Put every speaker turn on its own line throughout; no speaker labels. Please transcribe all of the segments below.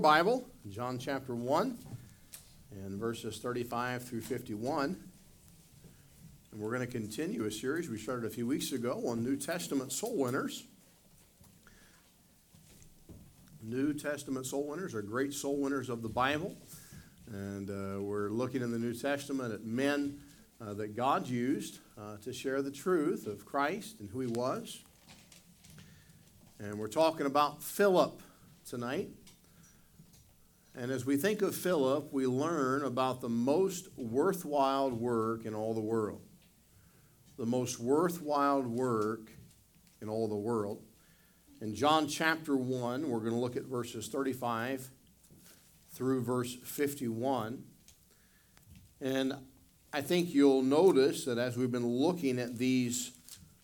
Bible, John chapter 1, and verses 35 through 51. And we're going to continue a series we started a few weeks ago on New Testament soul winners. New Testament soul winners are great soul winners of the Bible. And uh, we're looking in the New Testament at men uh, that God used uh, to share the truth of Christ and who he was. And we're talking about Philip tonight. And as we think of Philip, we learn about the most worthwhile work in all the world. The most worthwhile work in all the world. In John chapter 1, we're going to look at verses 35 through verse 51. And I think you'll notice that as we've been looking at these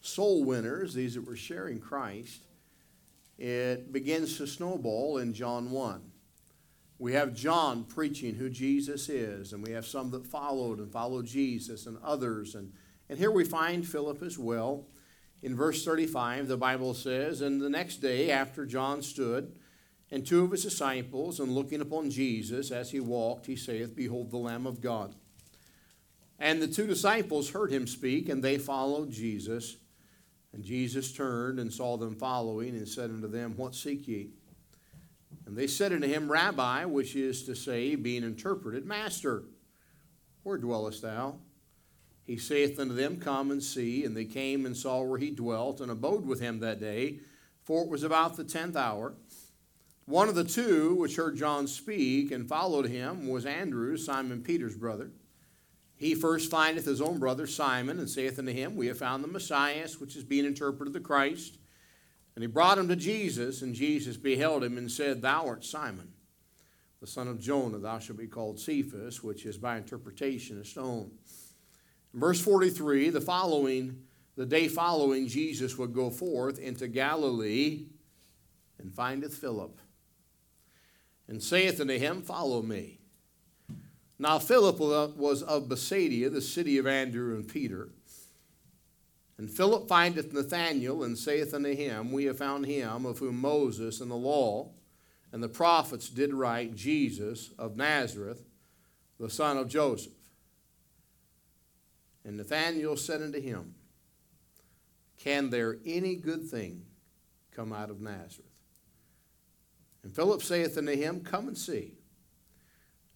soul winners, these that were sharing Christ, it begins to snowball in John 1. We have John preaching who Jesus is, and we have some that followed and followed Jesus and others. And, and here we find Philip as well. In verse 35, the Bible says, And the next day after John stood, and two of his disciples, and looking upon Jesus as he walked, he saith, Behold the Lamb of God. And the two disciples heard him speak, and they followed Jesus. And Jesus turned and saw them following, and said unto them, What seek ye? And they said unto him, Rabbi, which is to say, being interpreted, Master, where dwellest thou? He saith unto them, Come and see. And they came and saw where he dwelt, and abode with him that day, for it was about the tenth hour. One of the two which heard John speak and followed him was Andrew, Simon Peter's brother. He first findeth his own brother Simon, and saith unto him, We have found the Messiah, which is being interpreted the Christ. And he brought him to Jesus, and Jesus beheld him and said, Thou art Simon, the son of Jonah, thou shalt be called Cephas, which is by interpretation a stone. In verse 43, the following, the day following, Jesus would go forth into Galilee and findeth Philip, and saith unto him, Follow me. Now Philip was of Bethsaida, the city of Andrew and Peter. And Philip findeth Nathanael and saith unto him, We have found him of whom Moses and the law and the prophets did write, Jesus of Nazareth, the son of Joseph. And Nathanael said unto him, Can there any good thing come out of Nazareth? And Philip saith unto him, Come and see.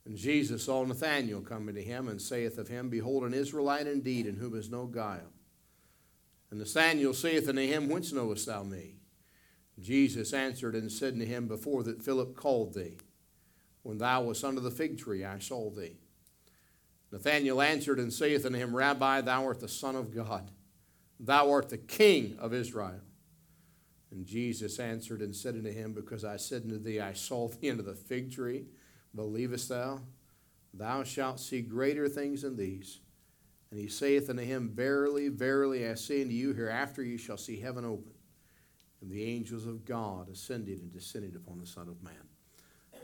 And Jesus saw Nathanael coming to him and saith of him, Behold, an Israelite indeed, in whom is no guile. And Nathanael saith unto him, Whence knowest thou me? Jesus answered and said unto him, Before that Philip called thee, when thou wast under the fig tree, I saw thee. Nathanael answered and saith unto him, Rabbi, thou art the Son of God. Thou art the King of Israel. And Jesus answered and said unto him, Because I said unto thee, I saw thee under the fig tree, believest thou? Thou shalt see greater things than these. And he saith unto him, Verily, verily, I say unto you, hereafter you shall see heaven open, and the angels of God ascended and descended upon the Son of Man.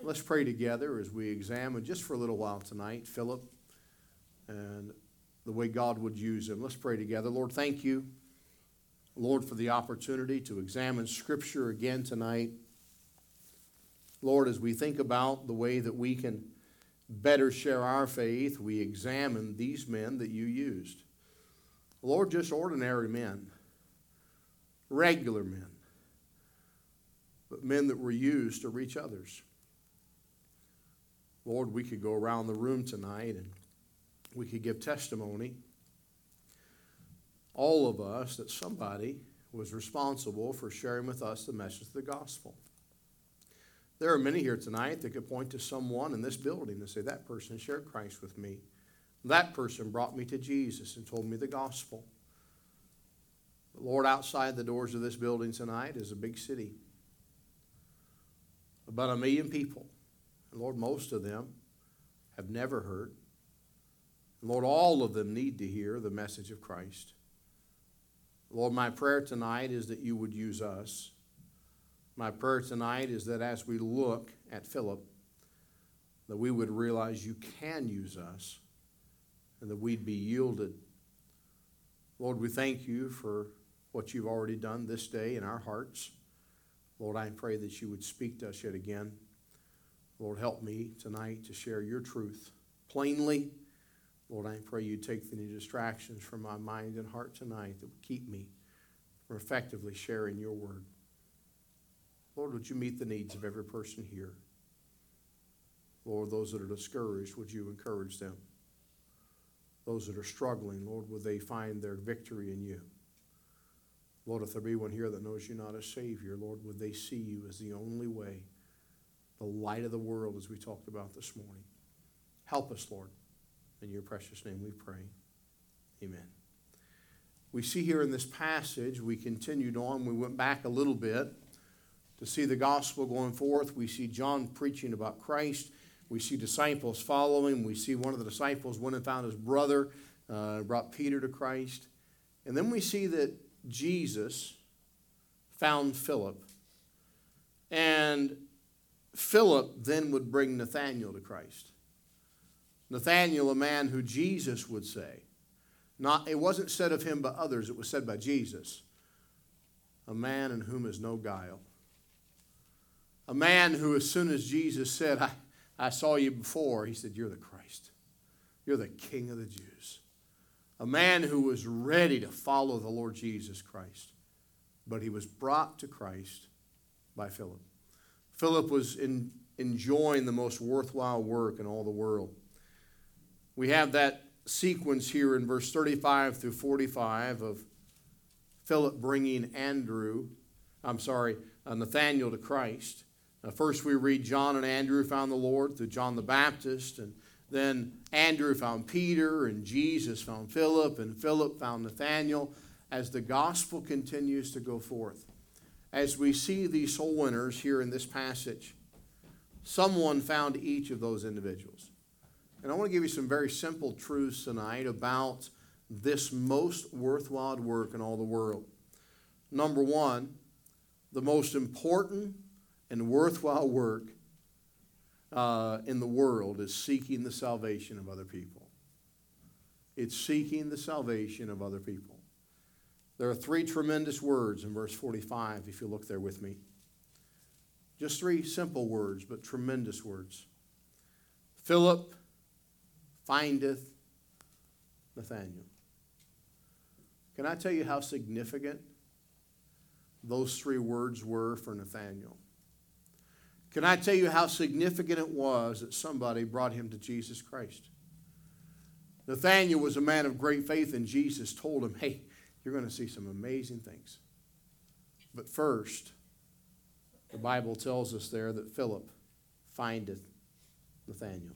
Let's pray together as we examine just for a little while tonight Philip and the way God would use him. Let's pray together. Lord, thank you, Lord, for the opportunity to examine Scripture again tonight. Lord, as we think about the way that we can better share our faith, we examine these men that you used. Lord, just ordinary men, regular men, but men that were used to reach others. Lord, we could go around the room tonight and we could give testimony, all of us, that somebody was responsible for sharing with us the message of the gospel. There are many here tonight that could point to someone in this building and say, That person shared Christ with me. That person brought me to Jesus and told me the gospel. Lord, outside the doors of this building tonight is a big city. About a million people. And Lord, most of them have never heard. Lord, all of them need to hear the message of Christ. Lord, my prayer tonight is that you would use us my prayer tonight is that as we look at Philip, that we would realize you can use us and that we'd be yielded. Lord, we thank you for what you've already done this day in our hearts. Lord, I pray that you would speak to us yet again. Lord, help me tonight to share your truth plainly. Lord, I pray you take any distractions from my mind and heart tonight that would keep me from effectively sharing your word. Lord, would you meet the needs of every person here? Lord, those that are discouraged, would you encourage them? Those that are struggling, Lord, would they find their victory in you? Lord, if there be one here that knows you not as Savior, Lord, would they see you as the only way, the light of the world, as we talked about this morning? Help us, Lord. In your precious name we pray. Amen. We see here in this passage, we continued on, we went back a little bit to see the gospel going forth. We see John preaching about Christ. We see disciples following. We see one of the disciples went and found his brother, uh, brought Peter to Christ. And then we see that Jesus found Philip. And Philip then would bring Nathanael to Christ. Nathanael, a man who Jesus would say, not, it wasn't said of him by others, it was said by Jesus, a man in whom is no guile. A man who, as soon as Jesus said, I, I saw you before, he said, You're the Christ. You're the King of the Jews. A man who was ready to follow the Lord Jesus Christ. But he was brought to Christ by Philip. Philip was in, enjoying the most worthwhile work in all the world. We have that sequence here in verse 35 through 45 of Philip bringing Andrew, I'm sorry, uh, Nathanael to Christ. Uh, first, we read John and Andrew found the Lord through John the Baptist, and then Andrew found Peter, and Jesus found Philip, and Philip found Nathanael as the gospel continues to go forth. As we see these soul winners here in this passage, someone found each of those individuals. And I want to give you some very simple truths tonight about this most worthwhile work in all the world. Number one, the most important and worthwhile work uh, in the world is seeking the salvation of other people. It's seeking the salvation of other people. There are three tremendous words in verse 45, if you look there with me. Just three simple words, but tremendous words. Philip findeth Nathanael. Can I tell you how significant those three words were for Nathanael? Can I tell you how significant it was that somebody brought him to Jesus Christ? Nathanael was a man of great faith, and Jesus told him, Hey, you're going to see some amazing things. But first, the Bible tells us there that Philip findeth Nathanael.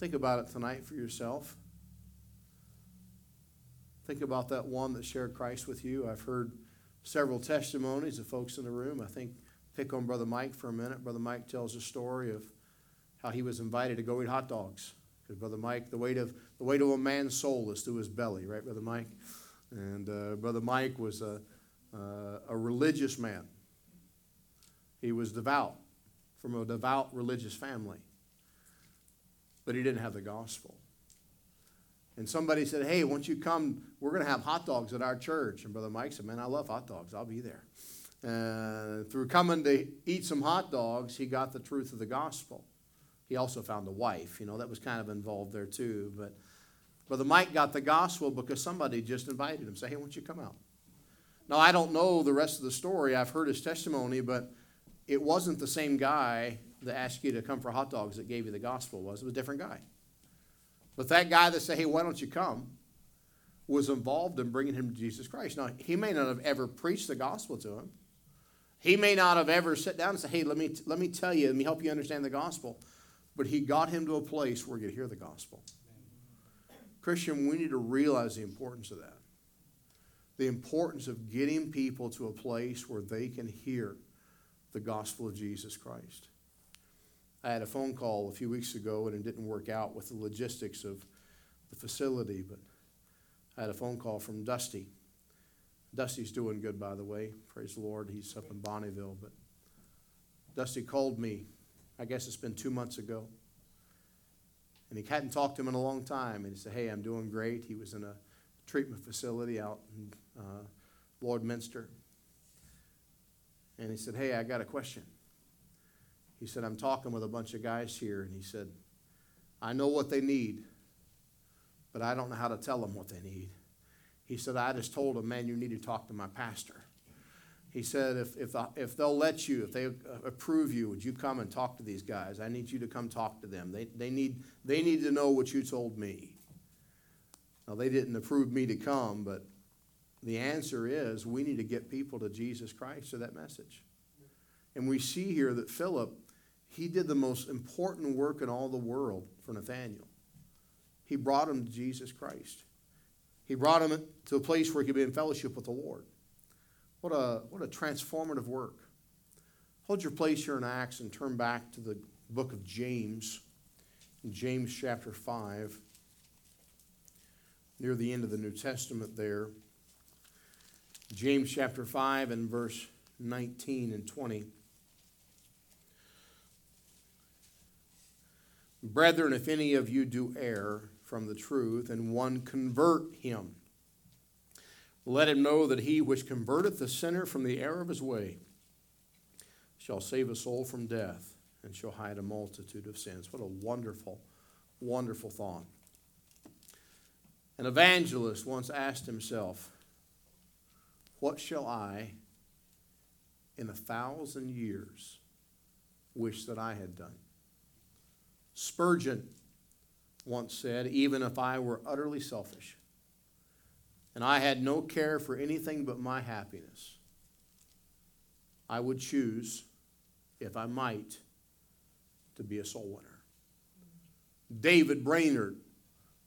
Think about it tonight for yourself. Think about that one that shared Christ with you. I've heard several testimonies of folks in the room. I think pick on Brother Mike for a minute. Brother Mike tells a story of how he was invited to go eat hot dogs. Because Brother Mike, the weight of the weight of a man's soul is through his belly, right, Brother Mike? And uh, Brother Mike was a, uh, a religious man. He was devout, from a devout religious family. But he didn't have the gospel. And somebody said, Hey, won't you come? We're going to have hot dogs at our church. And Brother Mike said, Man, I love hot dogs. I'll be there. Through coming to eat some hot dogs, he got the truth of the gospel. He also found a wife, you know, that was kind of involved there too. But Brother Mike got the gospel because somebody just invited him, say, hey, why don't you come out? Now, I don't know the rest of the story. I've heard his testimony, but it wasn't the same guy that asked you to come for hot dogs that gave you the gospel, was it? was a different guy. But that guy that said, hey, why don't you come, was involved in bringing him to Jesus Christ. Now, he may not have ever preached the gospel to him. He may not have ever sat down and said, Hey, let me, let me tell you, let me help you understand the gospel. But he got him to a place where he could hear the gospel. Christian, we need to realize the importance of that. The importance of getting people to a place where they can hear the gospel of Jesus Christ. I had a phone call a few weeks ago and it didn't work out with the logistics of the facility, but I had a phone call from Dusty Dusty's doing good, by the way. Praise the Lord. He's up in Bonnyville. But Dusty called me, I guess it's been two months ago. And he hadn't talked to him in a long time. And he said, Hey, I'm doing great. He was in a treatment facility out in uh, Lloydminster. And he said, Hey, I got a question. He said, I'm talking with a bunch of guys here, and he said, I know what they need, but I don't know how to tell them what they need. He said, I just told him, man, you need to talk to my pastor. He said, if, if, if they'll let you, if they approve you, would you come and talk to these guys? I need you to come talk to them. They, they, need, they need to know what you told me. Now, they didn't approve me to come, but the answer is we need to get people to Jesus Christ to that message. And we see here that Philip, he did the most important work in all the world for Nathaniel. He brought him to Jesus Christ. He brought him to a place where he could be in fellowship with the Lord. What a, what a transformative work. Hold your place here in Acts and turn back to the book of James, James chapter 5, near the end of the New Testament there. James chapter 5 and verse 19 and 20. Brethren, if any of you do err from the truth, and one convert him, let him know that he which converteth the sinner from the error of his way shall save a soul from death and shall hide a multitude of sins. What a wonderful, wonderful thought. An evangelist once asked himself, What shall I in a thousand years wish that I had done? Spurgeon once said, Even if I were utterly selfish, and I had no care for anything but my happiness, I would choose, if I might, to be a soul winner. David Brainerd,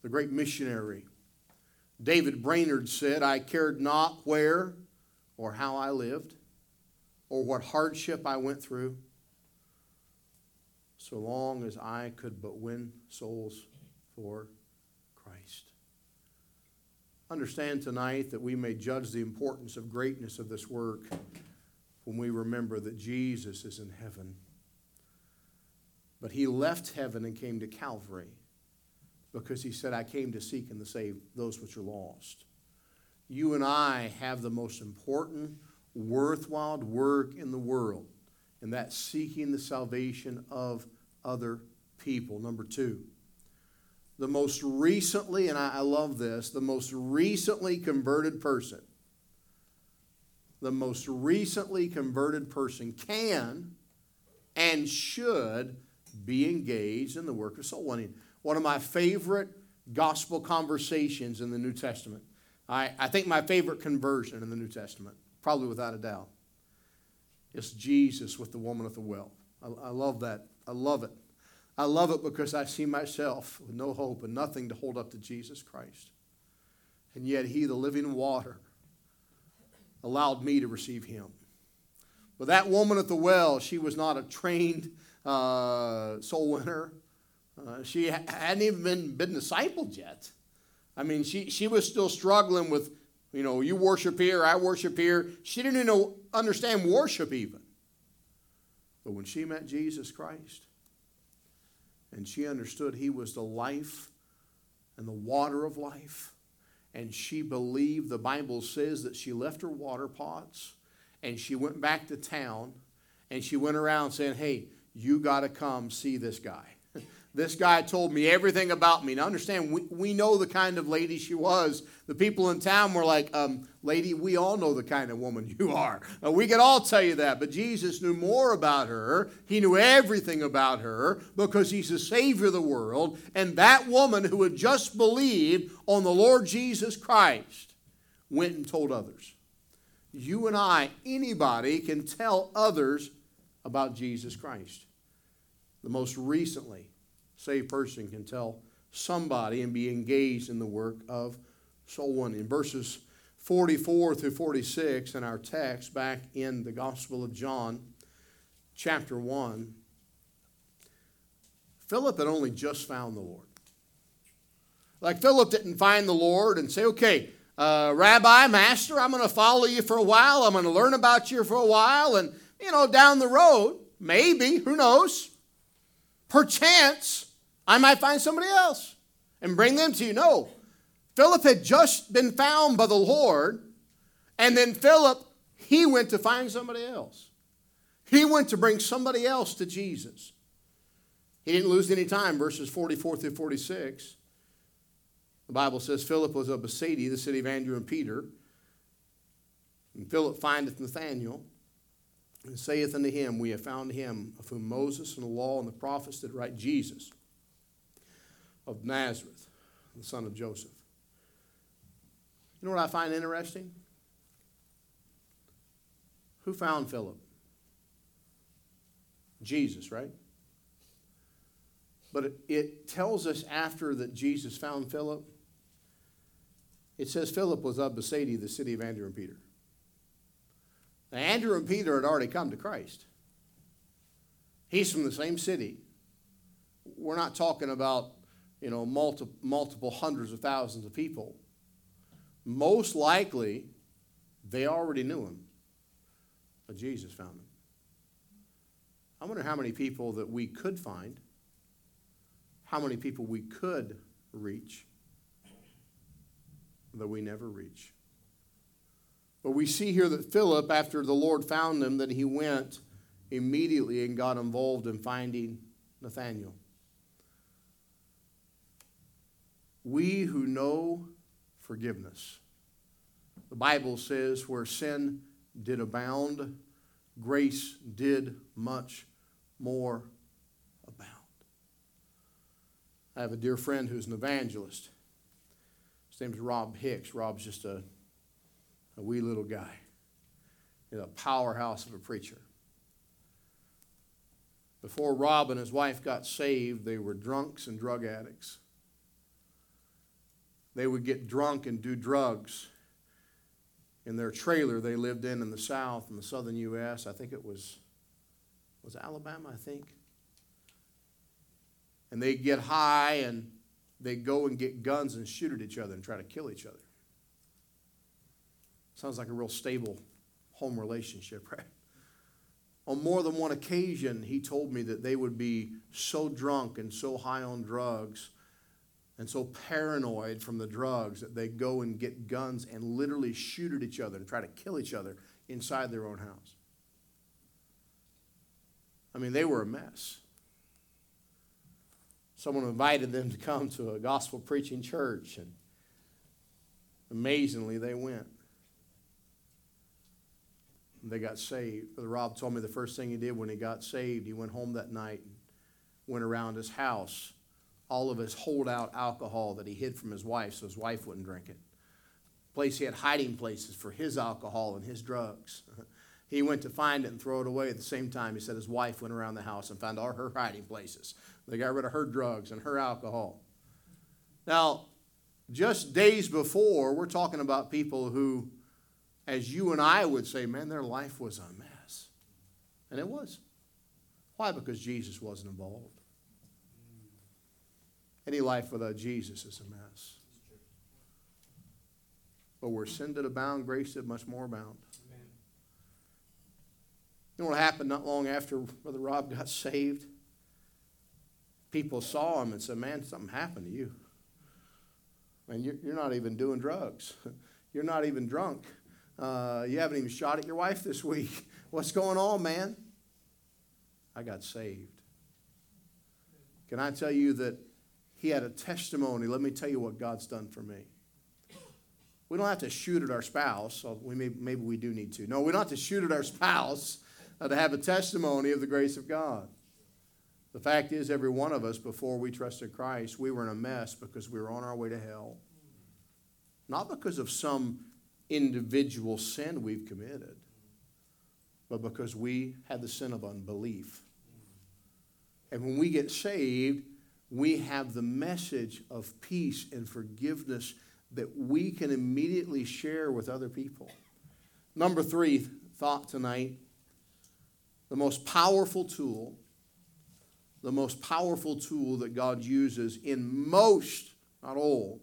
the great missionary, David Brainerd said, I cared not where or how I lived or what hardship I went through, so long as I could but win souls for Christ. understand tonight that we may judge the importance of greatness of this work when we remember that Jesus is in heaven. But he left heaven and came to Calvary because he said, I came to seek and to save those which are lost. You and I have the most important, worthwhile work in the world, and that's seeking the salvation of other people. Number two, the most recently, and I, I love this, the most recently converted person, the most recently converted person can and should be engaged in the work of soul winning. One of my favorite gospel conversations in the New Testament. I, I think my favorite conversion in the New Testament, probably without a doubt, is Jesus with the woman at the well. I, I love that. I love it. I love it because I see myself with no hope and nothing to hold up to Jesus Christ. And yet, He, the living water, allowed me to receive Him. But that woman at the well, she was not a trained uh, soul winner. Uh, she hadn't even been, been discipled yet. I mean, she, she was still struggling with, you know, you worship here, I worship here. She didn't even understand worship even. But when she met Jesus Christ, and she understood he was the life and the water of life. And she believed, the Bible says, that she left her water pots and she went back to town and she went around saying, Hey, you got to come see this guy. This guy told me everything about me. Now, understand, we, we know the kind of lady she was. The people in town were like, um, Lady, we all know the kind of woman you are. We can all tell you that. But Jesus knew more about her. He knew everything about her because he's the Savior of the world. And that woman who had just believed on the Lord Jesus Christ went and told others. You and I, anybody, can tell others about Jesus Christ. The most recently, saved person can tell somebody and be engaged in the work of soul winning. In verses 44 through 46 in our text, back in the Gospel of John, chapter 1, Philip had only just found the Lord. Like Philip didn't find the Lord and say, okay, uh, Rabbi, Master, I'm going to follow you for a while. I'm going to learn about you for a while. And, you know, down the road, maybe, who knows, perchance, I might find somebody else and bring them to you. No. Philip had just been found by the Lord, and then Philip, he went to find somebody else. He went to bring somebody else to Jesus. He didn't lose any time, verses 44 through 46. The Bible says Philip was of Bethsaida, the city of Andrew and Peter. And Philip findeth Nathanael and saith unto him, We have found him of whom Moses and the law and the prophets did write Jesus of Nazareth, the son of Joseph. You know what I find interesting? Who found Philip? Jesus, right? But it, tells us after that Jesus found Philip, it says Philip was of Bethsaida, the city of Andrew and Peter. Now, Andrew and Peter had already come to Christ. He's from the same city. We're not talking about, you know, multi- multiple hundreds of thousands of people. Most likely, they already knew him, but Jesus found him. I wonder how many people that we could find, how many people we could reach that we never reach. But we see here that Philip, after the Lord found him, that he went immediately and got involved in finding Nathanael. We who know forgiveness. The Bible says, where sin did abound, grace did much more abound. I have a dear friend who's an evangelist. His name's Rob Hicks. Rob's just a, a wee little guy. He's a powerhouse of a preacher. Before Rob and his wife got saved, they were drunks and drug addicts. They would get drunk and do drugs. In their trailer they lived in in the south, in the southern U.S., I think it was was Alabama, I think. And they get high and they go and get guns and shoot at each other and try to kill each other. Sounds like a real stable home relationship, right? On more than one occasion, he told me that they would be so drunk and so high on drugs and so paranoid from the drugs that they go and get guns and literally shoot at each other and try to kill each other inside their own house. I mean, they were a mess. Someone invited them to come to a gospel preaching church, and amazingly, they went. They got saved. Brother Rob told me the first thing he did when he got saved, he went home that night and went around his house, all of his holdout alcohol that he hid from his wife so his wife wouldn't drink it. Place he had hiding places for his alcohol and his drugs. He went to find it and throw it away at the same time. He said his wife went around the house and found all her hiding places. They got rid of her drugs and her alcohol. Now, just days before, we're talking about people who, as you and I would say, man, their life was a mess. And it was. Why? Because Jesus wasn't involved. Any life without Jesus is a mess. But where sin did abound, grace did much more abound. You know what happened not long after Brother Rob got saved? People saw him and said, Man, something happened to you. Man, you're, you're not even doing drugs. You're not even drunk. Uh, you haven't even shot at your wife this week. What's going on, man? I got saved. Can I tell you that he had a testimony? Let me tell you what God's done for me. We don't have to shoot at our spouse. We may, maybe we do need to. No, we don't have to shoot at our spouse uh, to have a testimony of the grace of God. The fact is, every one of us, before we trusted Christ, we were in a mess because we were on our way to hell. Not because of some individual sin we've committed, but because we had the sin of unbelief. And when we get saved, we have the message of peace and forgiveness that we can immediately share with other people. Number three thought tonight the most powerful tool, the most powerful tool that God uses in most, not all,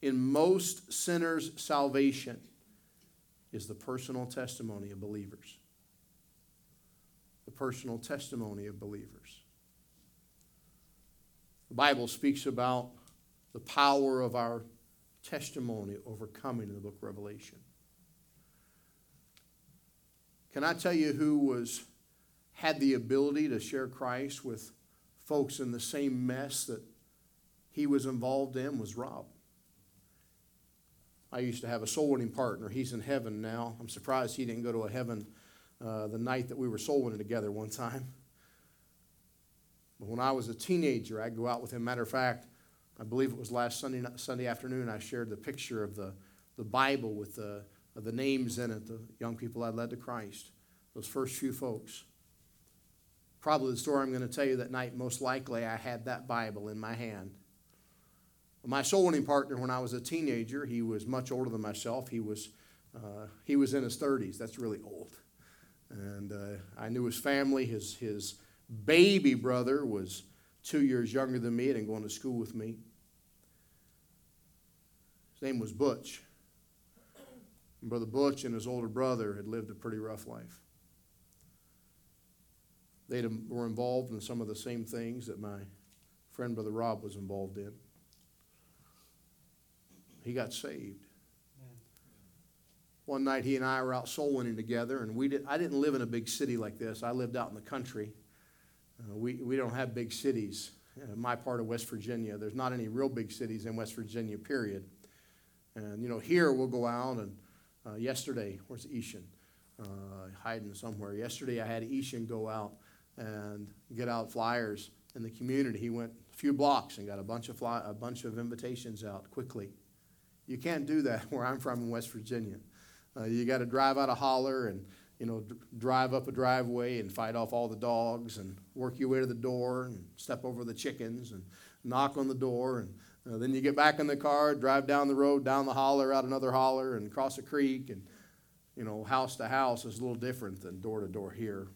in most sinners' salvation is the personal testimony of believers. The personal testimony of believers. The Bible speaks about the power of our testimony overcoming in the book of Revelation. Can I tell you who was had the ability to share Christ with folks in the same mess that he was involved in was Rob. I used to have a soul winning partner. He's in heaven now. I'm surprised he didn't go to a heaven uh, the night that we were soul winning together one time. But when I was a teenager, I'd go out with him. Matter of fact, I believe it was last Sunday, Sunday afternoon, I shared the picture of the, the Bible with the, the names in it, the young people I led to Christ, those first few folks. Probably the story I'm going to tell you that night, most likely I had that Bible in my hand. My soul winning partner, when I was a teenager, he was much older than myself. He was, uh, he was in his 30s. That's really old. And uh, I knew his family. His, his baby brother was two years younger than me and going to school with me. His name was Butch. And Brother Butch and his older brother had lived a pretty rough life. They were involved in some of the same things that my friend Brother Rob was involved in. He got saved. One night he and I were out soul winning together, and we did, I didn't live in a big city like this. I lived out in the country. Uh, we, we don't have big cities. In my part of West Virginia, there's not any real big cities in West Virginia, period. And, you know, here we'll go out, and uh, yesterday, where's Ishan? Uh, hiding somewhere. Yesterday I had Ishan go out and get out flyers in the community. He went a few blocks and got a bunch of fly, a bunch of invitations out quickly. You can't do that where I'm from in West Virginia. Uh, you got to drive out a holler and you know d- drive up a driveway and fight off all the dogs and work your way to the door and step over the chickens and knock on the door and uh, then you get back in the car, drive down the road, down the holler, out another holler, and cross a creek and you know house to house is a little different than door to door here.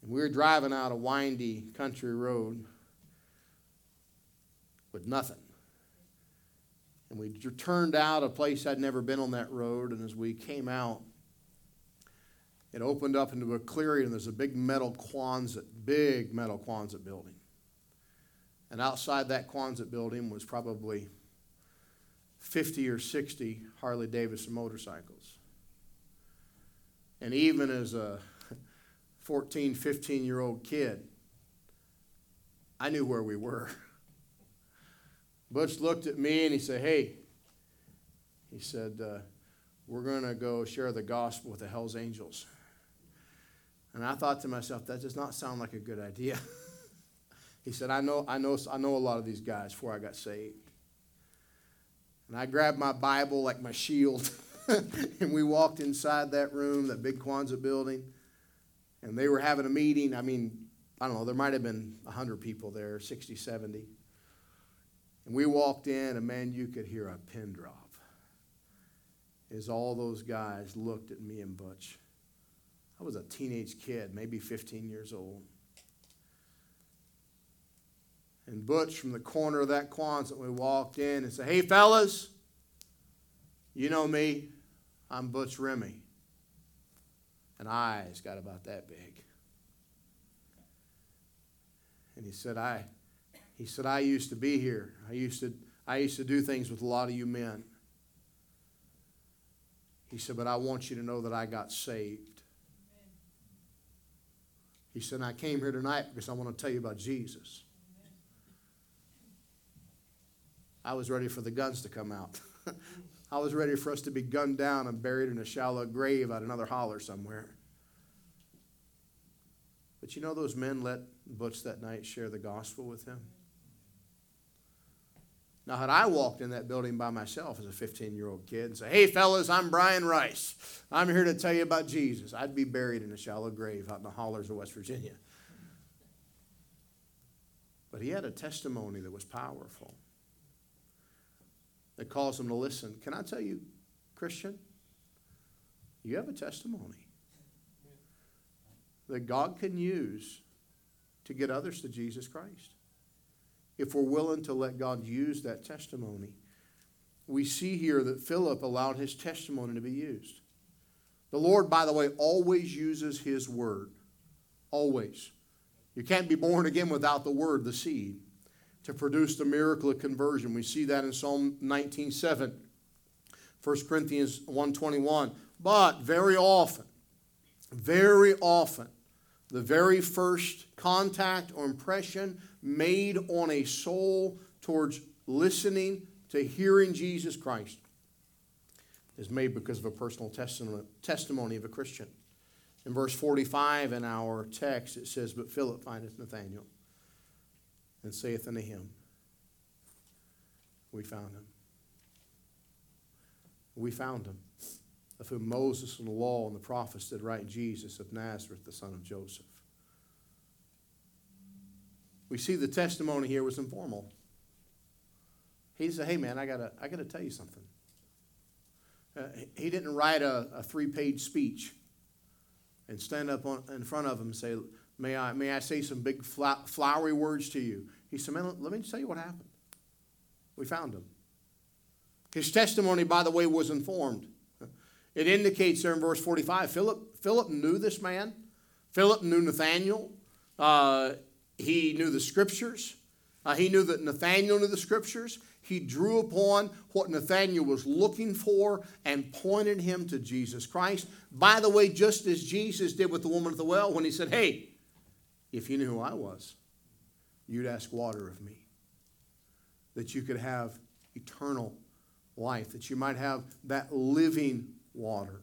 And we were driving out a windy country road with nothing. And we turned out a place I'd never been on that road. And as we came out, it opened up into a clearing, and there's a big metal Quonset, big metal Quonset building. And outside that Quonset building was probably 50 or 60 Harley Davidson motorcycles. And even as a 14, 15 year old kid, I knew where we were. Butch looked at me and he said, Hey, he said, uh, We're going to go share the gospel with the Hells Angels. And I thought to myself, That does not sound like a good idea. he said, I know, I, know, I know a lot of these guys before I got saved. And I grabbed my Bible like my shield, and we walked inside that room, that big Quonset building and they were having a meeting. I mean, I don't know, there might have been 100 people there, 60, 70. And we walked in, and man, you could hear a pin drop as all those guys looked at me and Butch. I was a teenage kid, maybe 15 years old. And Butch, from the corner of that Quonset, we walked in and said, Hey, fellas, you know me. I'm Butch Remy and eyes got about that big. And he said, I, he said, I used to be here. I used to, I used to do things with a lot of you men. He said, but I want you to know that I got saved. He said, I came here tonight because I want to tell you about Jesus. I was ready for the guns to come out. I was ready for us to be gunned down and buried in a shallow grave at another holler somewhere. But you know, those men let Butch that night share the gospel with him. Now, had I walked in that building by myself as a 15 year old kid and say, Hey, fellas, I'm Brian Rice. I'm here to tell you about Jesus, I'd be buried in a shallow grave out in the hollers of West Virginia. But he had a testimony that was powerful that caused them to listen. Can I tell you, Christian, you have a testimony that God can use to get others to Jesus Christ. If we're willing to let God use that testimony, we see here that Philip allowed his testimony to be used. The Lord, by the way, always uses his word. Always. You can't be born again without the word, the seed to produce the miracle of conversion. We see that in Psalm 19:7, 1 Corinthians 1:21. But very often, very often, the very first contact or impression made on a soul towards listening to hearing Jesus Christ is made because of a personal testimony of a Christian. In verse 45 in our text, it says, But Philip findeth Nathanael and saith unto him, We found him. We found him, of whom Moses and the law and the prophets did write Jesus of Nazareth, the son of Joseph. We see the testimony here was informal. He said, Hey, man, I got I to tell you something. Uh, he didn't write a, a three page speech and stand up on, in front of them and say, may I, may I say some big flowery words to you? He said, Man, let me tell you what happened. We found him. His testimony, by the way, was informed. It indicates there in verse 45 Philip, Philip knew this man. Philip knew Nathaniel. Uh, he knew the scriptures. Uh, he knew that Nathaniel knew the scriptures. He drew upon what Nathaniel was looking for and pointed him to Jesus Christ. By the way, just as Jesus did with the woman at the well when he said, Hey, if you knew who I was, you'd ask water of me. That you could have eternal life, that you might have that living water.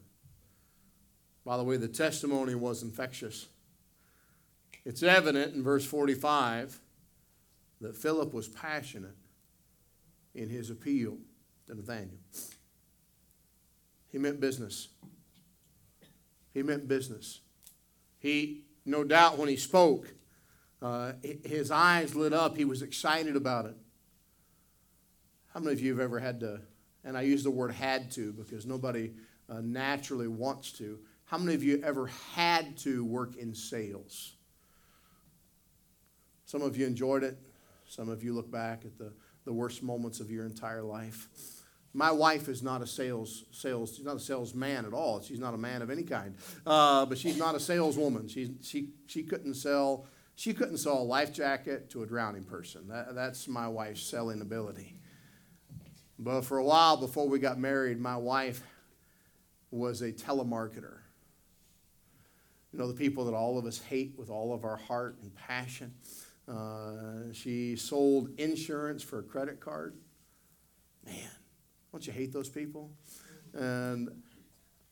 By the way, the testimony was infectious. It's evident in verse 45 that Philip was passionate in his appeal to Nathaniel. He meant business. He meant business. He, no doubt, when he spoke, uh, his eyes lit up. He was excited about it. How many of you have ever had to, and I use the word had to because nobody uh, naturally wants to, how many of you ever had to work in sales? Some of you enjoyed it. Some of you look back at the the worst moments of your entire life. My wife is not a sales sales. She's not a salesman at all. She's not a man of any kind. Uh, but she's not a saleswoman. She she she couldn't sell. She couldn't sell a life jacket to a drowning person. That, that's my wife's selling ability. But for a while before we got married, my wife was a telemarketer. You know, the people that all of us hate with all of our heart and passion. Uh, she sold insurance for a credit card. Man, don't you hate those people? And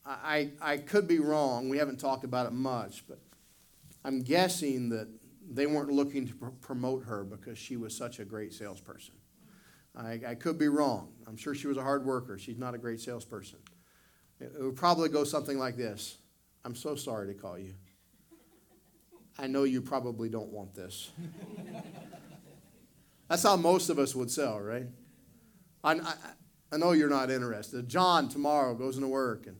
I, I could be wrong. We haven't talked about it much, but I'm guessing that they weren't looking to pr- promote her because she was such a great salesperson. I, I could be wrong. I'm sure she was a hard worker. She's not a great salesperson. It, it would probably go something like this I'm so sorry to call you. I know you probably don't want this. That's how most of us would sell, right? I, I, I, know you're not interested. John tomorrow goes into work and,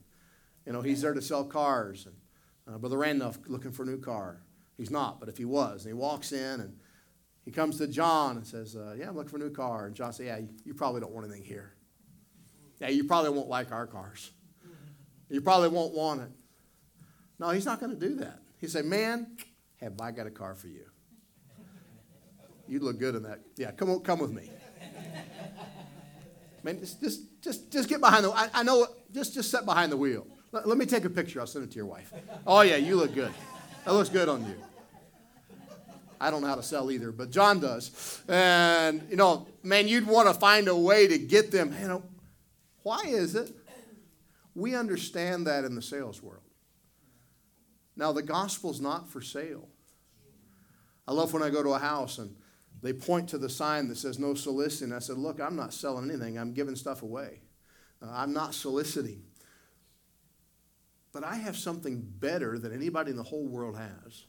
you know, he's there to sell cars. And uh, Brother Randolph looking for a new car. He's not, but if he was, and he walks in and he comes to John and says, uh, Yeah, I'm looking for a new car. And John says, Yeah, you, you probably don't want anything here. Yeah, you probably won't like our cars. You probably won't want it. No, he's not going to do that. He said, Man, have I got a car for you? You look good in that. Yeah, come on, come with me. Man, just, just, just, just get behind the. I, I know. Just, just sit behind the wheel. Let, let me take a picture. I'll send it to your wife. Oh yeah, you look good. That looks good on you. I don't know how to sell either, but John does. And you know, man, you'd want to find a way to get them. You know, why is it? We understand that in the sales world. Now, the gospel's not for sale. I love when I go to a house and they point to the sign that says no soliciting. I said, Look, I'm not selling anything, I'm giving stuff away. Uh, I'm not soliciting. But I have something better than anybody in the whole world has.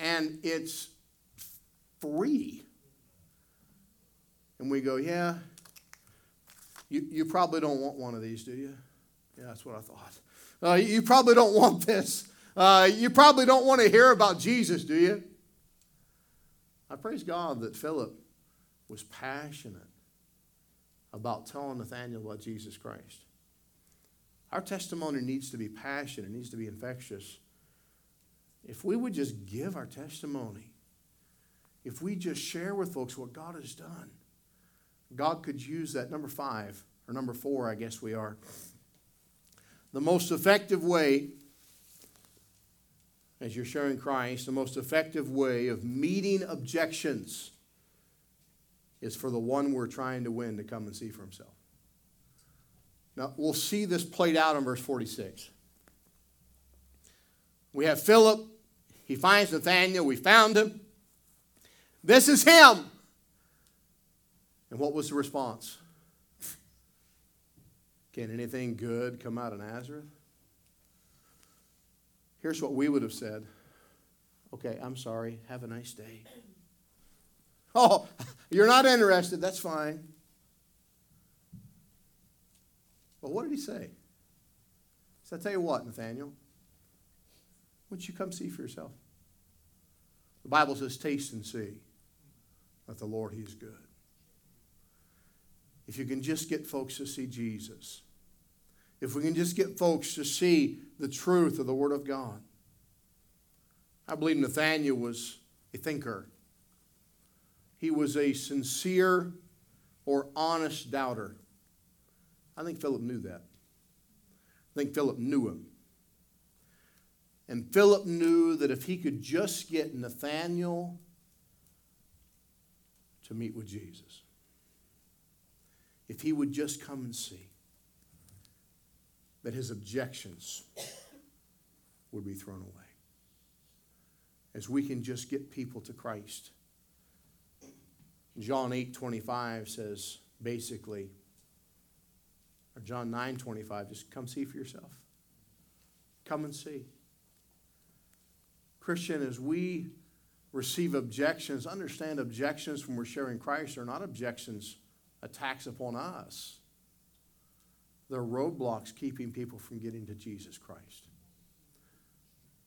And it's free. And we go, Yeah, you, you probably don't want one of these, do you? Yeah, that's what I thought. Uh, you probably don't want this. Uh, you probably don't want to hear about Jesus, do you? I praise God that Philip was passionate about telling Nathaniel about Jesus Christ. Our testimony needs to be passionate, it needs to be infectious. If we would just give our testimony, if we just share with folks what God has done, God could use that. Number five, or number four, I guess we are. The most effective way as you're sharing Christ, the most effective way of meeting objections is for the one we're trying to win to come and see for himself. Now, we'll see this played out in verse 46. We have Philip. He finds Nathanael. We found him. This is him. And what was the response? Can anything good come out of Nazareth? Here's what we would have said Okay, I'm sorry. Have a nice day. Oh, you're not interested. That's fine. But what did he say? He said, I tell you what, Nathanael. Wouldn't you come see for yourself? The Bible says, taste and see that the Lord, He is good. If you can just get folks to see Jesus, if we can just get folks to see the truth of the Word of God. I believe Nathanael was a thinker. He was a sincere or honest doubter. I think Philip knew that. I think Philip knew him. And Philip knew that if he could just get Nathanael to meet with Jesus, if he would just come and see, that his objections would be thrown away. As we can just get people to Christ. John 8 25 says basically, or John 9 25, just come see for yourself. Come and see. Christian, as we receive objections, understand objections when we're sharing Christ are not objections, attacks upon us. They're roadblocks keeping people from getting to Jesus Christ.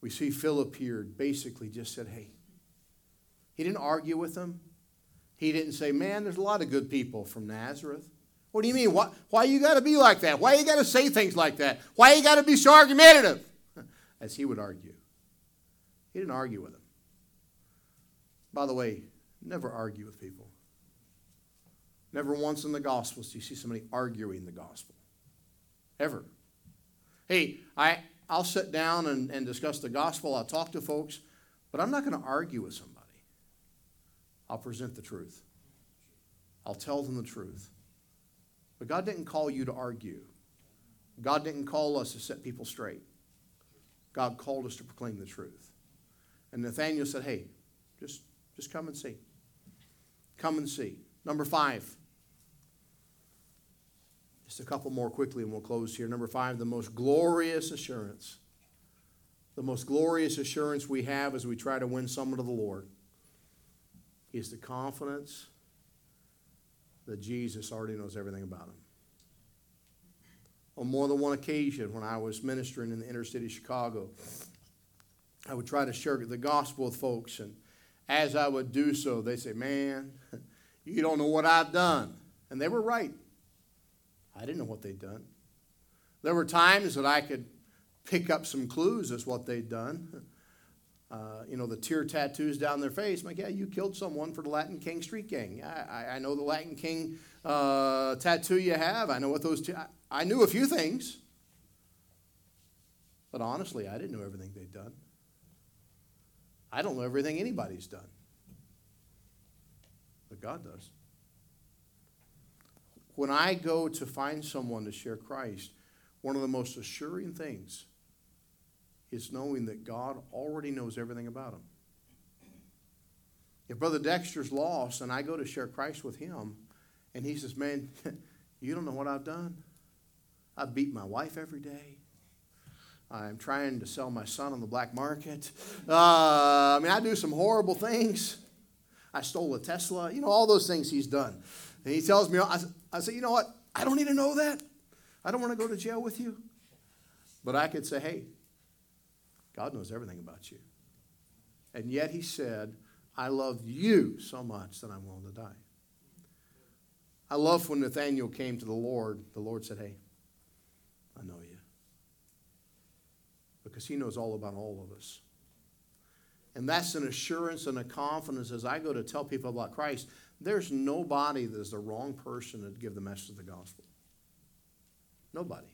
We see Philip here basically just said, hey, he didn't argue with them. He didn't say, man, there's a lot of good people from Nazareth. What do you mean? Why, why you got to be like that? Why you got to say things like that? Why you got to be so argumentative? As he would argue. He didn't argue with them. By the way, never argue with people. Never once in the Gospels do you see somebody arguing the gospel. Ever. Hey, I, I'll sit down and, and discuss the gospel, I'll talk to folks, but I'm not going to argue with somebody. I'll present the truth. I'll tell them the truth. But God didn't call you to argue. God didn't call us to set people straight. God called us to proclaim the truth. And Nathanael said, Hey, just, just come and see. Come and see. Number five. Just a couple more quickly and we'll close here. Number five, the most glorious assurance. The most glorious assurance we have as we try to win someone to the Lord is the confidence that Jesus already knows everything about him. On more than one occasion, when I was ministering in the inner city of Chicago, I would try to share the gospel with folks, and as I would do so, they say, Man, you don't know what I've done. And they were right. I didn't know what they'd done. There were times that I could pick up some clues as what they'd done. Uh, you know, the tear tattoos down their face. I'm like, yeah, you killed someone for the Latin King Street Gang. I, I, I know the Latin King uh, tattoo you have. I know what those. T- I, I knew a few things, but honestly, I didn't know everything they'd done. I don't know everything anybody's done, but God does. When I go to find someone to share Christ, one of the most assuring things is knowing that God already knows everything about him. If Brother Dexter's lost and I go to share Christ with him, and he says, Man, you don't know what I've done. I beat my wife every day. I'm trying to sell my son on the black market. Uh, I mean, I do some horrible things. I stole a Tesla, you know, all those things he's done. And he tells me, I, say, you know what? I don't need to know that. I don't want to go to jail with you. But I could say, hey, God knows everything about you. And yet he said, I love you so much that I'm willing to die. I love when Nathanael came to the Lord, the Lord said, Hey, I know you. Because he knows all about all of us. And that's an assurance and a confidence as I go to tell people about Christ. There's nobody that is the wrong person to give the message of the gospel. Nobody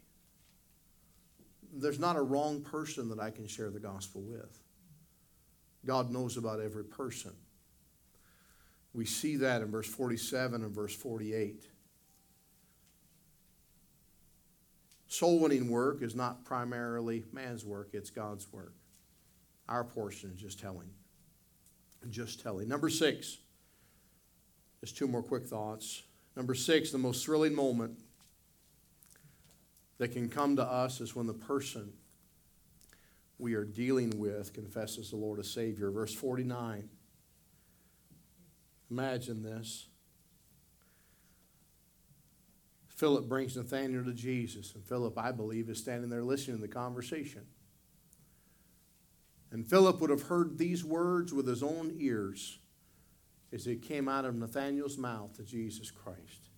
there's not a wrong person that I can share the gospel with. God knows about every person. We see that in verse 47 and verse 48. Soul winning work is not primarily man's work, it's God's work. Our portion is just telling. Just telling. Number six, just two more quick thoughts. Number six, the most thrilling moment that can come to us is when the person we are dealing with confesses the Lord as Savior. Verse 49. Imagine this. Philip brings Nathanael to Jesus, and Philip, I believe, is standing there listening to the conversation. And Philip would have heard these words with his own ears as it came out of Nathanael's mouth to Jesus Christ.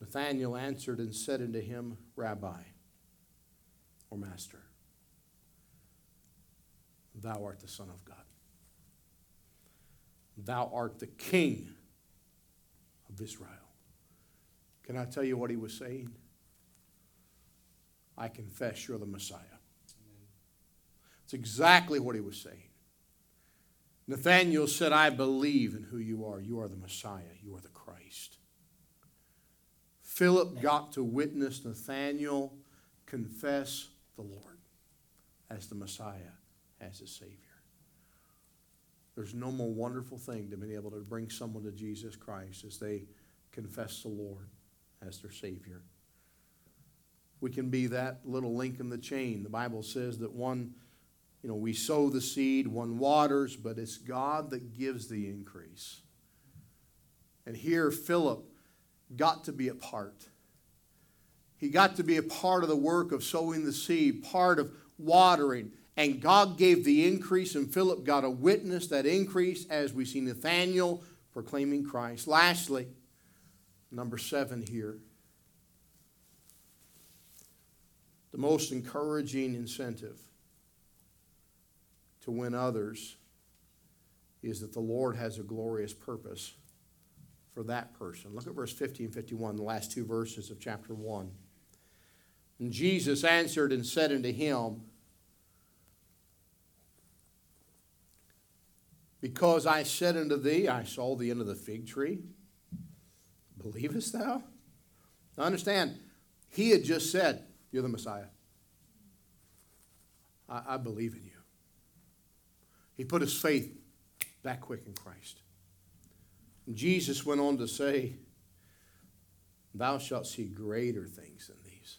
Nathanael answered and said unto him, Rabbi, or Master, thou art the Son of God. Thou art the King of Israel. Can I tell you what he was saying? I confess you're the Messiah. It's exactly what he was saying. Nathanael said, I believe in who you are. You are the Messiah. You are the Christ. Philip got to witness Nathanael confess the Lord as the Messiah, as his Savior. There's no more wonderful thing than being able to bring someone to Jesus Christ as they confess the Lord as their Savior. We can be that little link in the chain. The Bible says that one, you know, we sow the seed, one waters, but it's God that gives the increase. And here, Philip got to be a part. He got to be a part of the work of sowing the seed, part of watering. And God gave the increase, and Philip got a witness that increase as we see Nathanael proclaiming Christ. Lastly, number seven here. The most encouraging incentive to win others is that the Lord has a glorious purpose for that person. Look at verse 50 and 51, the last two verses of chapter 1. And Jesus answered and said unto him, Because I said unto thee, I saw thee under the fig tree. Believest thou? Now understand, he had just said, You're the Messiah. I, I believe in you. He put his faith that quick in Christ. And Jesus went on to say, Thou shalt see greater things than these.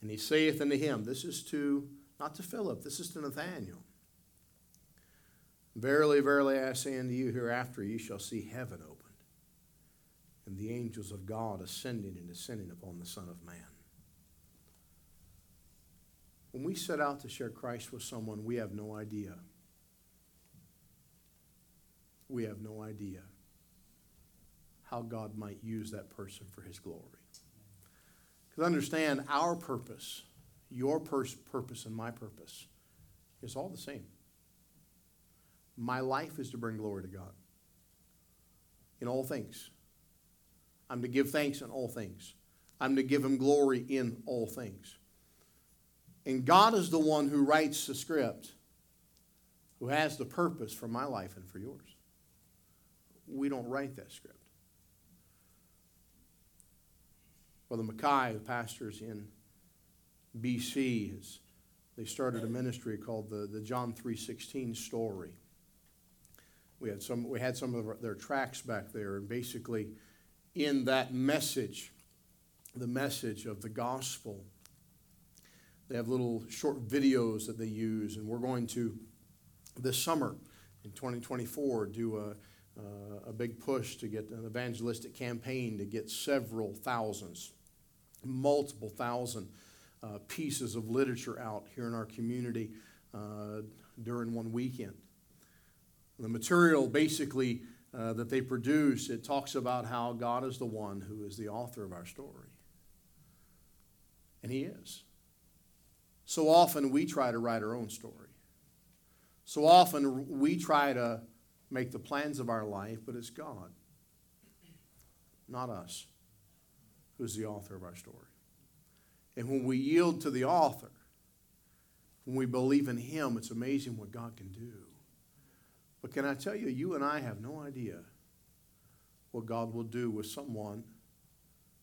And he saith unto him, This is to, not to Philip, this is to Nathanael. Verily, verily, I say unto you, hereafter ye shall see heaven opened, and the angels of God ascending and descending upon the Son of Man. When we set out to share Christ with someone, we have no idea. We have no idea how God might use that person for his glory. Because understand, our purpose, your pers- purpose, and my purpose is all the same. My life is to bring glory to God in all things. I'm to give thanks in all things. I'm to give Him glory in all things. And God is the one who writes the script, who has the purpose for my life and for yours. We don't write that script. Brother Mackay, who pastors in BC, they started a ministry called the, the John 3.16 story. We had some, we had some of their tracts back there, and basically, in that message, the message of the gospel, they have little short videos that they use, and we're going to this summer in 2024 do a, a big push to get an evangelistic campaign to get several thousands, multiple thousand uh, pieces of literature out here in our community uh, during one weekend. The material basically uh, that they produce, it talks about how God is the one who is the author of our story. And He is. So often we try to write our own story. So often we try to make the plans of our life, but it's God, not us, who's the author of our story. And when we yield to the author, When we believe in Him, it's amazing what God can do. But can I tell you, you and I have no idea what God will do with someone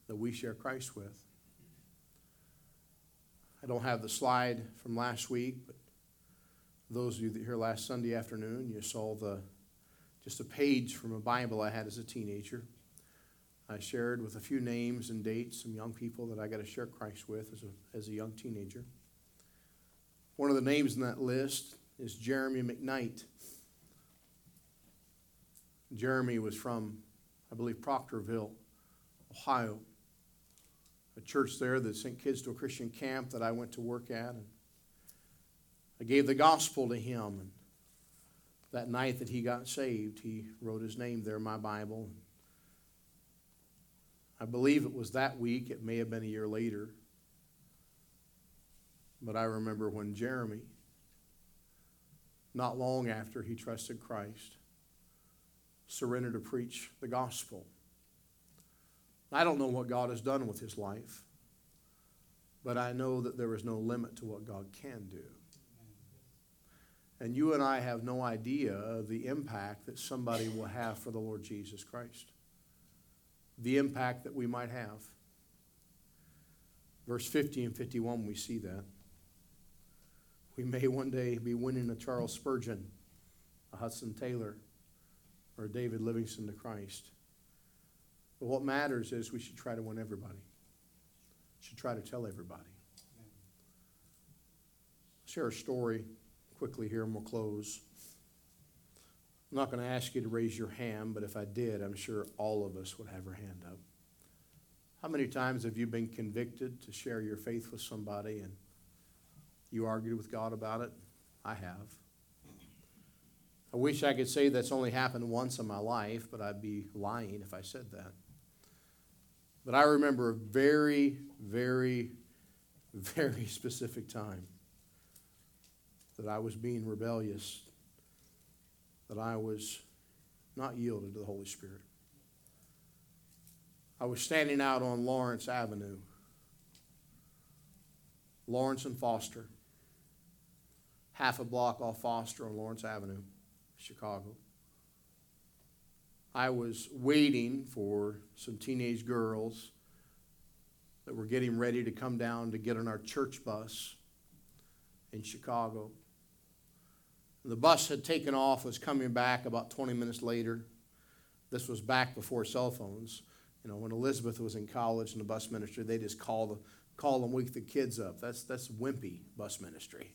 that we share Christ with. I don't have the slide from last week, but those of you that here last Sunday afternoon, you saw the just a page from a Bible I had as a teenager. I shared with a few names and dates, some young people that I got to share Christ with as a, as a young teenager. One of the names in that list is Jeremy McKnight. Jeremy was from, I believe, Proctorville, Ohio. A church there that sent kids to a Christian camp that I went to work at. And I gave the gospel to him. And that night that he got saved, he wrote his name there in my Bible. I believe it was that week. It may have been a year later. But I remember when Jeremy, not long after he trusted Christ, surrendered to preach the gospel. I don't know what God has done with his life, but I know that there is no limit to what God can do. And you and I have no idea of the impact that somebody will have for the Lord Jesus Christ. The impact that we might have. Verse 50 and 51, we see that. We may one day be winning a Charles Spurgeon, a Hudson Taylor, or a David Livingstone to Christ. But what matters is we should try to win everybody. Should try to tell everybody. Share a story quickly here and we'll close. I'm not going to ask you to raise your hand, but if I did, I'm sure all of us would have our hand up. How many times have you been convicted to share your faith with somebody and you argued with God about it? I have. I wish I could say that's only happened once in my life, but I'd be lying if I said that. But I remember a very, very, very specific time that I was being rebellious, that I was not yielded to the Holy Spirit. I was standing out on Lawrence Avenue, Lawrence and Foster, half a block off Foster on Lawrence Avenue, Chicago. I was waiting for some teenage girls that were getting ready to come down to get on our church bus in Chicago. The bus had taken off, was coming back about 20 minutes later. This was back before cell phones. You know, when Elizabeth was in college in the bus ministry, they just call, the, call and wake the kids up. That's, that's wimpy bus ministry.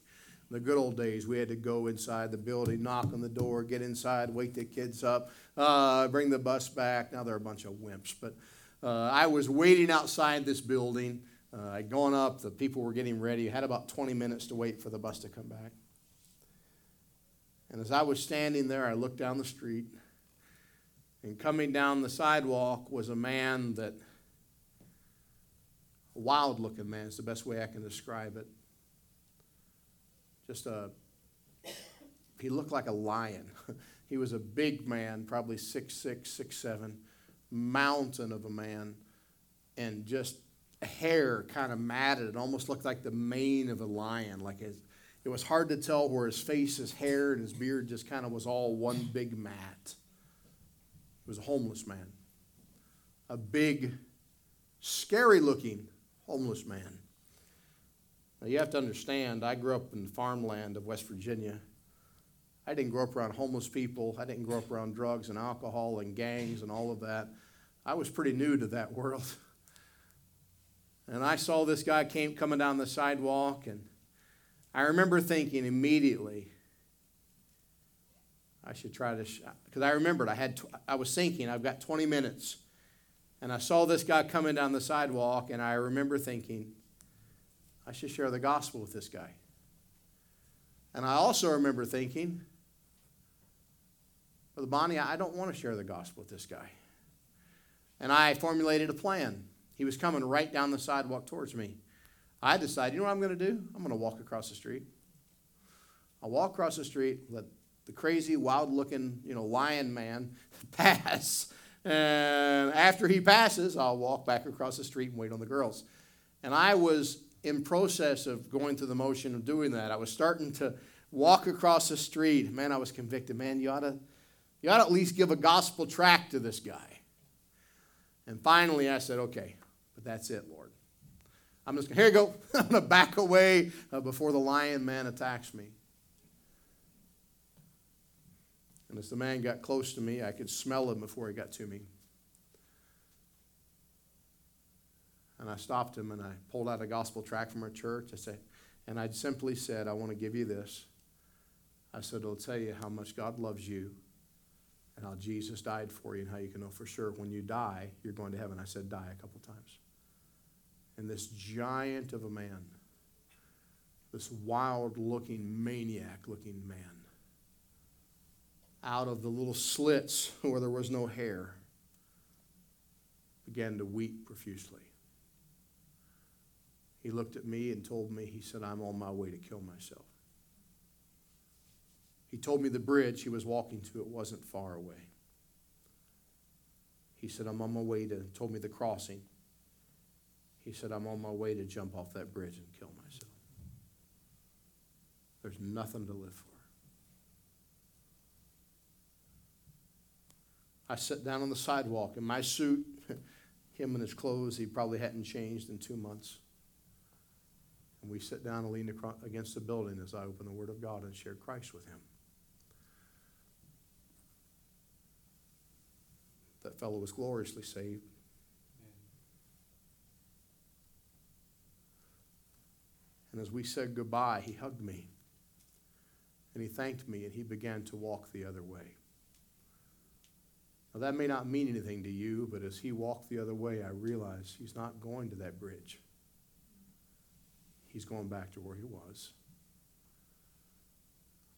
In the good old days, we had to go inside the building, knock on the door, get inside, wake the kids up, uh, bring the bus back. Now they're a bunch of wimps. But uh, I was waiting outside this building. Uh, I'd gone up, the people were getting ready. Had about 20 minutes to wait for the bus to come back. And as I was standing there, I looked down the street, and coming down the sidewalk was a man that, a wild looking man is the best way I can describe it. Just a, he looked like a lion. he was a big man, probably six six, six seven, mountain of a man, and just hair kind of matted. It almost looked like the mane of a lion, like his it was hard to tell where his face, his hair, and his beard just kind of was all one big mat. He was a homeless man. A big, scary looking homeless man. Now, you have to understand, I grew up in the farmland of West Virginia. I didn't grow up around homeless people. I didn't grow up around drugs and alcohol and gangs and all of that. I was pretty new to that world. And I saw this guy came coming down the sidewalk, and I remember thinking immediately, I should try to, because I remembered I had, I was thinking, I've got 20 minutes. And I saw this guy coming down the sidewalk, and I remember thinking, I should share the gospel with this guy. And I also remember thinking, Brother Bonnie, I don't want to share the gospel with this guy. And I formulated a plan. He was coming right down the sidewalk towards me. I decide, you know what I'm going to do? I'm going to walk across the street. I'll walk across the street, let the crazy, wild looking, you know, lion man pass. And after he passes, I'll walk back across the street and wait on the girls. And I was in process of going through the motion of doing that, I was starting to walk across the street. Man, I was convicted. Man, you ought to, you ought to at least give a gospel tract to this guy. And finally, I said, okay, but that's it, Lord. I'm just here you go. I'm going to back away uh, before the lion man attacks me. And as the man got close to me, I could smell him before he got to me. And I stopped him and I pulled out a gospel tract from our church. I said, and I simply said, I want to give you this. I said, it'll tell you how much God loves you and how Jesus died for you and how you can know for sure when you die, you're going to heaven. I said, die a couple times. And this giant of a man, this wild looking, maniac looking man, out of the little slits where there was no hair, began to weep profusely. He looked at me and told me, he said, I'm on my way to kill myself. He told me the bridge he was walking to, it wasn't far away. He said, I'm on my way to, told me the crossing. He said, I'm on my way to jump off that bridge and kill myself. There's nothing to live for. I sat down on the sidewalk in my suit, him in his clothes, he probably hadn't changed in two months. And we sat down and leaned against the building as I opened the Word of God and shared Christ with him. That fellow was gloriously saved. And as we said goodbye, he hugged me. And he thanked me, and he began to walk the other way. Now, that may not mean anything to you, but as he walked the other way, I realized he's not going to that bridge. He's going back to where he was.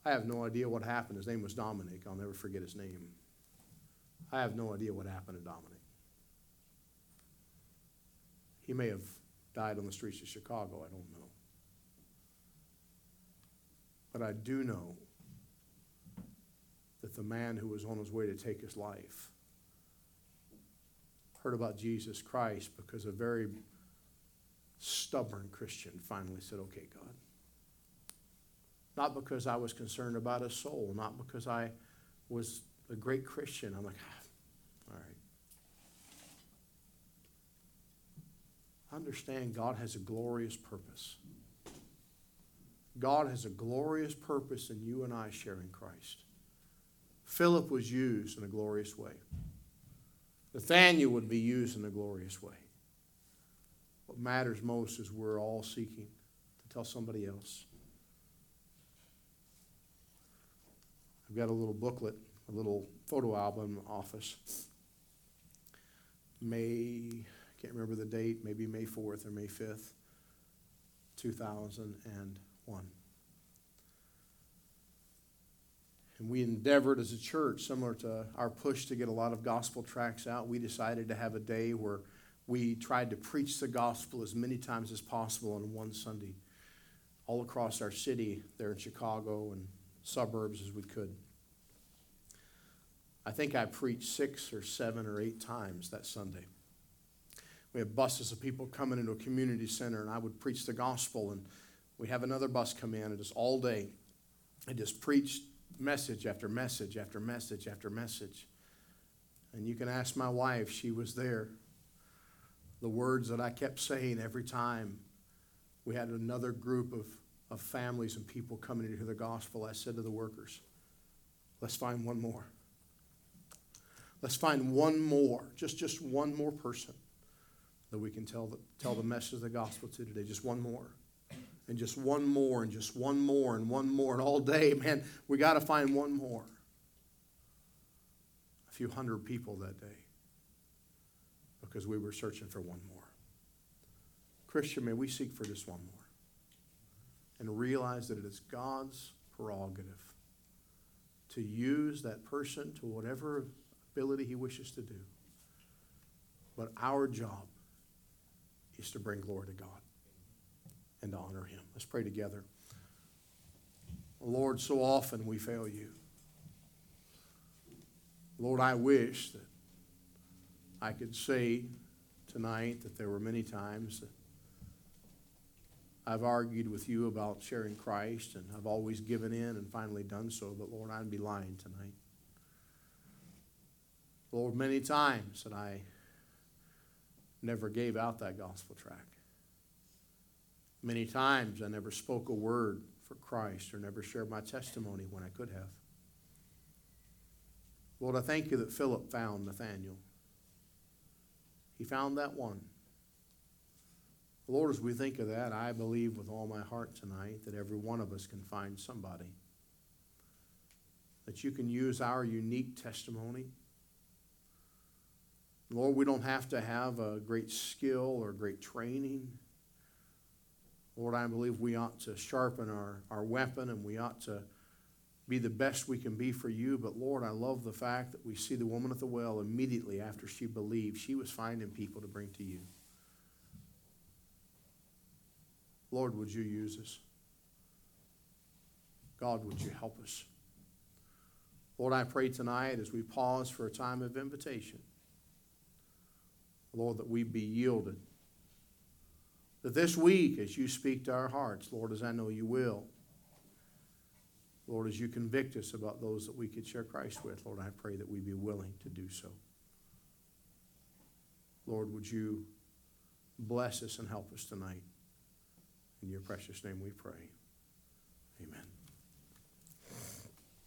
I have no idea what happened. His name was Dominic. I'll never forget his name. I have no idea what happened to Dominic. He may have died on the streets of Chicago. I don't know. But I do know that the man who was on his way to take his life heard about Jesus Christ because a very stubborn Christian finally said, Okay, God. Not because I was concerned about his soul, not because I was a great Christian. I'm like, ah, all right. Understand God has a glorious purpose. God has a glorious purpose in you and I sharing Christ. Philip was used in a glorious way. Nathanael would be used in a glorious way. What matters most is we're all seeking to tell somebody else. I've got a little booklet, a little photo album office. May, I can't remember the date, maybe May 4th or May 5th, 2000 And we endeavored as a church, similar to our push to get a lot of gospel tracts out, we decided to have a day where we tried to preach the gospel as many times as possible on one Sunday, all across our city, there in Chicago and suburbs as we could. I think I preached six or seven or eight times that Sunday. We have buses of people coming into a community center, and I would preach the gospel, and we have another bus come in, and just all day, I just preached message after message after message after message. And you can ask my wife, she was there. The words that I kept saying every time we had another group of, of families and people coming into the gospel, I said to the workers, let's find one more. Let's find one more, just, just one more person that we can tell the, tell the message of the gospel to today. Just one more and just one more and just one more and one more. And all day, man, we got to find one more. A few hundred people that day because we were searching for one more. Christian, may we seek for just one more and realize that it is God's prerogative to use that person to whatever ability He wishes to do. But our job is to bring glory to God and to honor Him. Let's pray together. Lord, so often we fail you. Lord, I wish that I could say tonight that there were many times that I've argued with you about sharing Christ, and I've always given in and finally done so, but Lord, I'd be lying tonight. Lord, many times that I never gave out that gospel tract. Many times I never spoke a word for Christ or never shared my testimony when I could have. Lord, I thank you that Philip found Nathanael. He found that one. Lord, as we think of that, I believe with all my heart tonight that every one of us can find somebody. That you can use our unique testimony. Lord, we don't have to have a great skill or great training. Lord, I believe we ought to sharpen our, our weapon and we ought to be the best we can be for you. But Lord, I love the fact that we see the woman at the well immediately after she believed, she was finding people to bring to you. Lord, would you use us? God, would you help us? Lord, I pray tonight as we pause for a time of invitation, Lord, that we be yielded. That this week, as you speak to our hearts, Lord, as I know you will, Lord, as you convict us about those that we could share Christ with, Lord, I pray that we be willing to do so. Lord, would you bless us and help us tonight? In your precious name we pray. Amen.